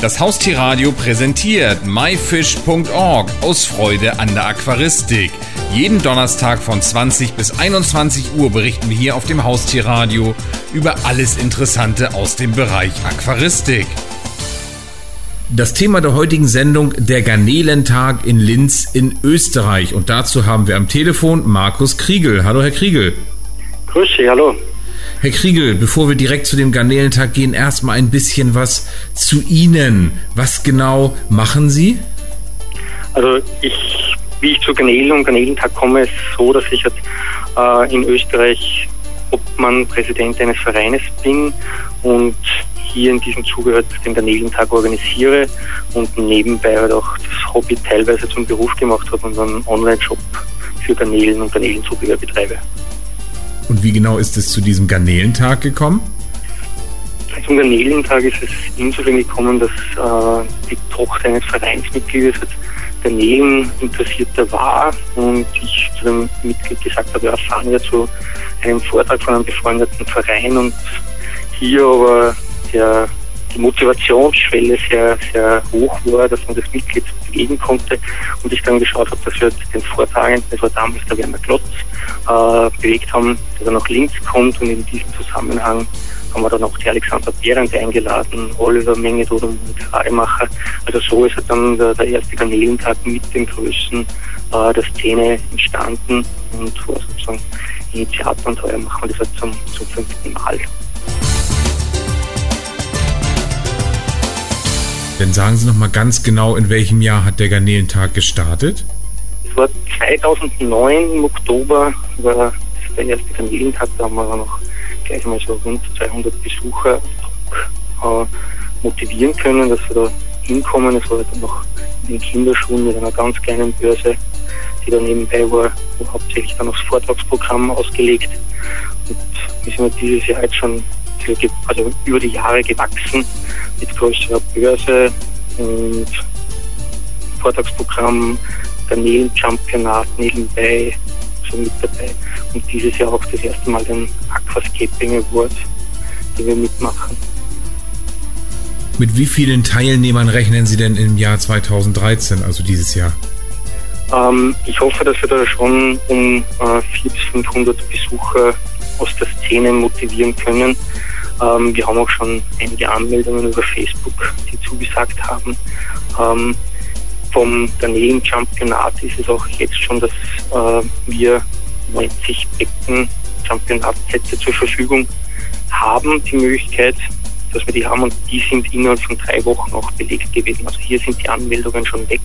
Das Haustierradio präsentiert myfish.org aus Freude an der Aquaristik. Jeden Donnerstag von 20 bis 21 Uhr berichten wir hier auf dem Haustierradio über alles Interessante aus dem Bereich Aquaristik. Das Thema der heutigen Sendung der Garnelentag in Linz in Österreich. Und dazu haben wir am Telefon Markus Kriegel. Hallo, Herr Kriegel. Grüß Sie, hallo. Herr Kriegel, bevor wir direkt zu dem Garnelentag gehen, erstmal ein bisschen was zu Ihnen. Was genau machen Sie? Also ich, wie ich zu Garnelen und Garnelentag komme, ist so, dass ich jetzt, äh, in Österreich Obmann, Präsident eines Vereines bin und hier in diesem Zuge halt den Garnelentag organisiere und nebenbei halt auch das Hobby teilweise zum Beruf gemacht habe und einen Online-Shop für Garnelen und Garnelenzubehör betreibe. Und wie genau ist es zu diesem Garnelentag gekommen? Zum Garnelentag ist es insofern gekommen, dass äh, die Tochter eines Vereinsmitgliedes Garnelen interessierter war und ich zu dem Mitglied gesagt habe, ja, fahren wir zu einem Vortrag von einem befreundeten Verein und hier aber der, die Motivationsschwelle sehr, sehr hoch war, dass man das Mitglied bewegen konnte und ich dann geschaut habe, dass wir den Vortragenden, das war damals der Werner Klotz, äh, bewegt haben, der dann nach Linz kommt und in diesem Zusammenhang haben wir dann auch die Alexander Behrendt eingeladen, Oliver Mengedod und Rademacher. Also so ist dann der, der erste Garnelentag mit den Größen äh, der Szene entstanden und war sozusagen Initiator und heuer machen wir das halt zum, zum fünften Mal. Dann sagen Sie noch mal ganz genau, in welchem Jahr hat der Garnelentag gestartet? Es war 2009 im Oktober, war der erste Garnelentag, da haben wir noch gleich mal so rund 200 Besucher äh, motivieren können, dass wir da hinkommen. Es war dann noch in den Kinderschuhen mit einer ganz kleinen Börse, die da nebenbei war, hauptsächlich dann aufs Vortragsprogramm ausgelegt. Und wir sind dieses Jahr jetzt schon also über die Jahre gewachsen mit größerer Börse und Vortragsprogramm, Garnelenchampionat nebenbei so mit dabei. Und dieses Jahr auch das erste Mal den Aquascaping Award, den wir mitmachen. Mit wie vielen Teilnehmern rechnen Sie denn im Jahr 2013, also dieses Jahr? Ähm, ich hoffe, dass wir da schon um äh, 400 bis 500 Besucher aus der Szene motivieren können. Ähm, wir haben auch schon einige Anmeldungen über Facebook, die zugesagt haben. Ähm, vom Garnelen-Championat ist es auch jetzt schon, dass äh, wir 90 Becken Championatplätze zur Verfügung haben, die Möglichkeit, dass wir die haben und die sind innerhalb von drei Wochen auch belegt gewesen. Also hier sind die Anmeldungen schon weg.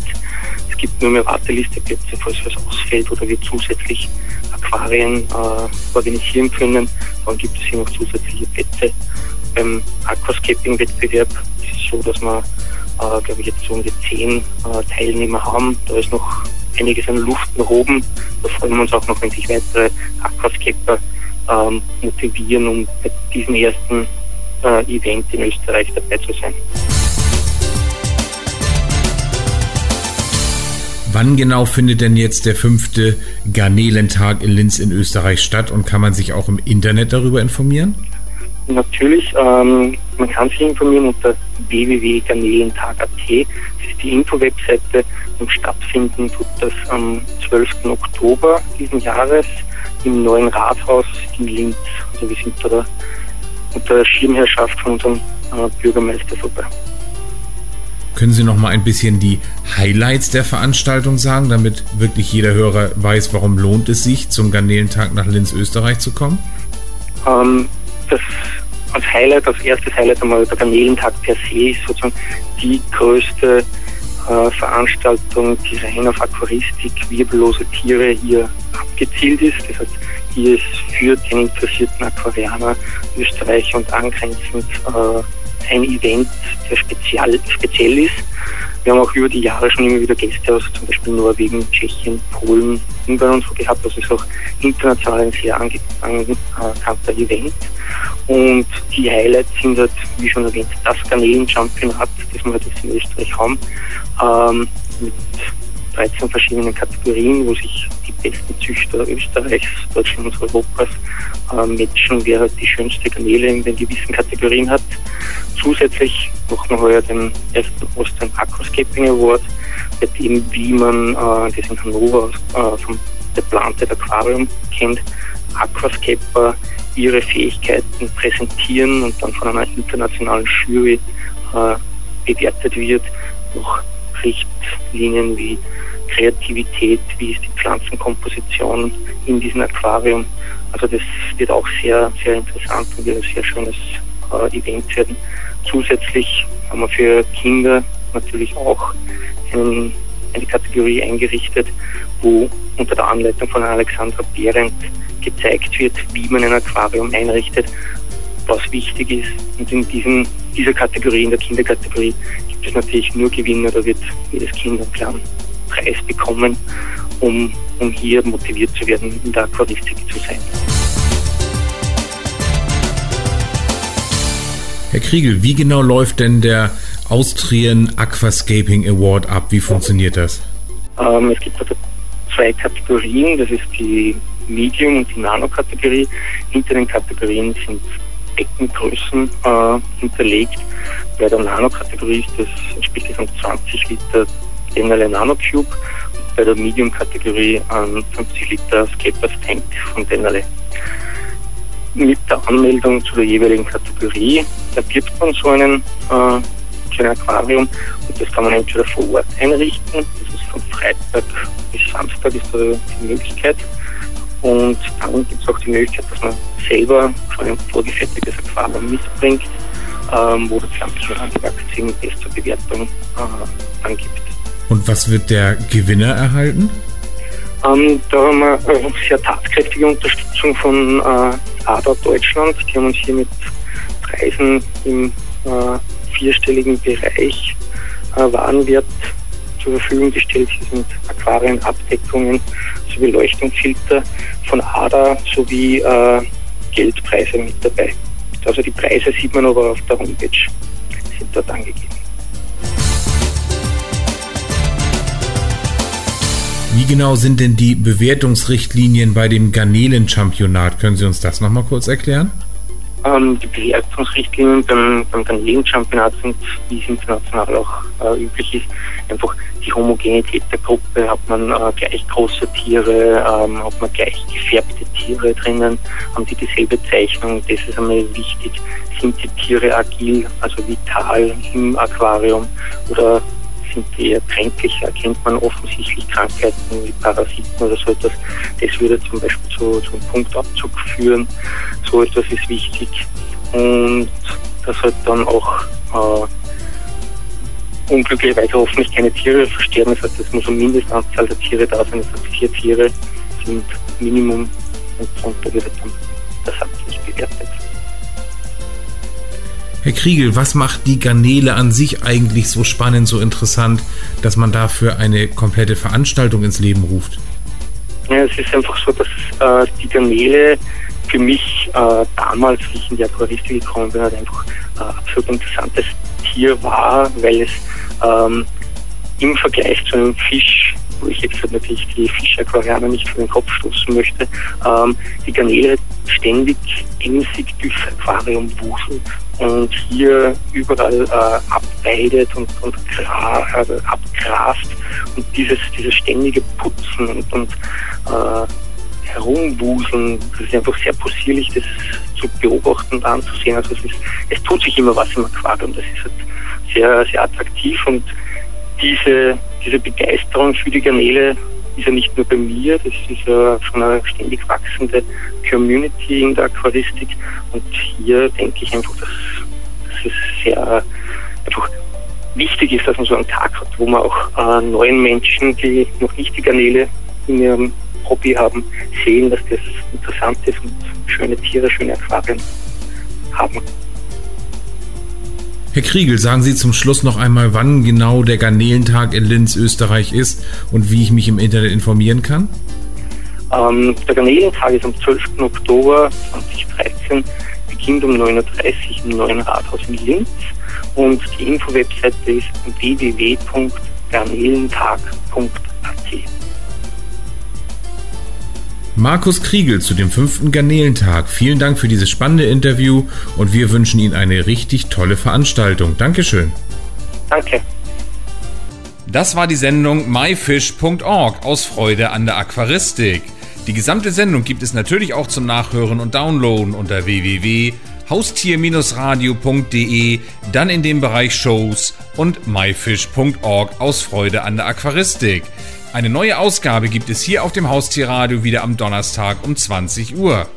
Es gibt nur mehr Wartelisteplätze, falls was ausfällt oder wir zusätzlich Aquarien äh, organisieren können. Dann gibt es hier noch zusätzliche Plätze. Beim Aquascaping-Wettbewerb ist es so, dass wir, äh, glaube ich, jetzt so um die zehn äh, Teilnehmer haben. Da ist noch einiges an Luft nach oben. Da freuen wir uns auch noch, wenn sich weitere Aquascaper ähm, motivieren, um bei diesem ersten äh, Event in Österreich dabei zu sein. Wann genau findet denn jetzt der fünfte Garnelentag in Linz in Österreich statt und kann man sich auch im Internet darüber informieren? Natürlich, ähm, man kann sich informieren unter www.garnelentag.at. Das ist die Info-Webseite und stattfinden tut das am 12. Oktober diesen Jahres im neuen Rathaus in Linz. Also wir sind da unter der Schirmherrschaft von unserem äh, Bürgermeister vorbei. Können Sie noch mal ein bisschen die Highlights der Veranstaltung sagen, damit wirklich jeder Hörer weiß, warum lohnt es sich, zum Garnelentag nach Linz, Österreich zu kommen? Ähm, das als Highlight, als erstes Highlight einmal der Garnelentag per se ist sozusagen die größte äh, Veranstaltung, die rein auf Aquaristik, wirbellose Tiere hier abgezielt ist. Das heißt, hier ist für den interessierten Aquarianer Österreich und angrenzend äh, ein Event, der spezial, speziell ist. Wir haben auch über die Jahre schon immer wieder Gäste aus zum Beispiel Norwegen, Tschechien, Polen, Ungarn und so gehabt. Das ist auch international ein sehr anerkannter Event. Und die Highlights sind halt, wie schon erwähnt, das Garnelen-Championat, das wir halt jetzt in Österreich haben, ähm, mit 13 verschiedenen Kategorien, wo sich die besten Züchter Österreichs, Deutschlands, Europas äh, matchen, wer halt die schönste Garnele in den gewissen Kategorien hat. Zusätzlich wir heuer den ersten Austrian Aquascaping Award, bei dem, wie man äh, das in Hannover äh, vom The Planted Aquarium kennt, Aquascaper ihre Fähigkeiten präsentieren und dann von einer internationalen Jury äh, bewertet wird, noch Richtlinien wie Kreativität, wie ist die Pflanzenkomposition in diesem Aquarium. Also das wird auch sehr, sehr interessant und wird ein sehr schönes äh, Event werden. Zusätzlich haben wir für Kinder natürlich auch einen, eine Kategorie eingerichtet, wo unter der Anleitung von Alexandra Behrendt gezeigt wird, wie man ein Aquarium einrichtet, was wichtig ist. Und in diesem, dieser Kategorie, in der Kinderkategorie, gibt es natürlich nur Gewinner. Da wird jedes Kind einen kleinen Preis bekommen, um, um hier motiviert zu werden, in der Aquaristik zu sein. Herr Kriegel, wie genau läuft denn der Austrian Aquascaping Award ab? Wie funktioniert das? Ähm, es gibt also zwei Kategorien. Das ist die Medium- und die Nano-Kategorie. Hinter den Kategorien sind Beckengrößen äh, hinterlegt. Bei der Nano-Kategorie ist das insgesamt 20 Liter Denale Nanocube. Und bei der Medium-Kategorie ein 50 Liter Scapers Tank von Denale. Mit der Anmeldung zu der jeweiligen Kategorie erwirbt man so einen äh, kleinen Aquarium und das kann man entweder vor Ort einrichten, das ist von Freitag bis Samstag ist da die Möglichkeit und dann gibt es auch die Möglichkeit, dass man selber schon ein vorgefertigtes Aquarium mitbringt, ähm, wo das Ganze schon angewachsen ist zur Bewertung äh, dann gibt. Und was wird der Gewinner erhalten? Ähm, da haben wir äh, sehr tatkräftige Unterstützung von äh, ADA Deutschland. Die haben uns hier mit Preisen im äh, vierstelligen Bereich äh, Warenwert zur Verfügung gestellt. Hier sind Aquarienabdeckungen sowie Leuchtungsfilter von ADA sowie äh, Geldpreise mit dabei. Also die Preise sieht man aber auf der Homepage, sind dort angegeben. Wie genau sind denn die Bewertungsrichtlinien bei dem Garnelen-Championat? Können Sie uns das nochmal kurz erklären? Ähm, die Bewertungsrichtlinien beim, beim Garnelen-Championat sind, wie es international auch äh, üblich ist, einfach die Homogenität der Gruppe, hat man äh, gleich große Tiere, ähm, hat man gleich gefärbte Tiere drinnen, haben die dieselbe Zeichnung, das ist einmal wichtig, sind die Tiere agil, also vital im Aquarium oder sind die eher kränklich, erkennt man offensichtlich Krankheiten wie Parasiten oder so etwas. Das würde zum Beispiel zu, zu einem Punktabzug führen. So etwas ist wichtig. Und das hat dann auch äh, unglücklicherweise hoffentlich keine Tiere versterben. Das heißt, es muss eine Mindestanzahl der Tiere da sein. Das heißt, vier Tiere sind Minimum und darunter wird dann der Satz nicht bewertet. Herr Kriegel, was macht die Garnele an sich eigentlich so spannend, so interessant, dass man dafür eine komplette Veranstaltung ins Leben ruft? Ja, es ist einfach so, dass äh, die Garnele für mich äh, damals, wie ich in die Aquaristik gekommen bin, halt einfach äh, absolut interessantes Tier war, weil es ähm, im Vergleich zu einem Fisch, wo ich jetzt natürlich die Fischaquarianer nicht vor den Kopf stoßen möchte, ähm, die Garnele ständig emsig durchs Aquarium wuselt und hier überall äh, abweidet und, und gra, also abgrast und dieses, dieses ständige Putzen und, und äh, Herumwuseln, das ist einfach sehr possierlich, das zu beobachten und anzusehen. Also es, ist, es tut sich immer was im Aquarium, das ist halt sehr, sehr attraktiv und diese, diese Begeisterung für die Garnele ist ja nicht nur bei mir, das ist ja schon eine ständig wachsende Community in der Aquaristik und hier denke ich einfach, dass, dass es sehr einfach wichtig ist, dass man so einen Tag hat, wo man auch äh, neuen Menschen, die noch nicht die Garnele in ihrem Hobby haben, sehen, dass das interessant ist und schöne Tiere, schöne Aquarien haben. Herr Kriegel, sagen Sie zum Schluss noch einmal, wann genau der Garnelentag in Linz, Österreich ist und wie ich mich im Internet informieren kann? Ähm, der Garnelentag ist am 12. Oktober 2013, beginnt um 9.30 Uhr im neuen Rathaus in Linz und die Info-Webseite ist www.garnelentag.at. Markus Kriegel zu dem fünften Garnelentag. Vielen Dank für dieses spannende Interview und wir wünschen Ihnen eine richtig tolle Veranstaltung. Dankeschön. Danke. Das war die Sendung myfish.org aus Freude an der Aquaristik. Die gesamte Sendung gibt es natürlich auch zum Nachhören und Downloaden unter www.haustier-radio.de, dann in dem Bereich Shows und myfish.org aus Freude an der Aquaristik. Eine neue Ausgabe gibt es hier auf dem Haustierradio wieder am Donnerstag um 20 Uhr.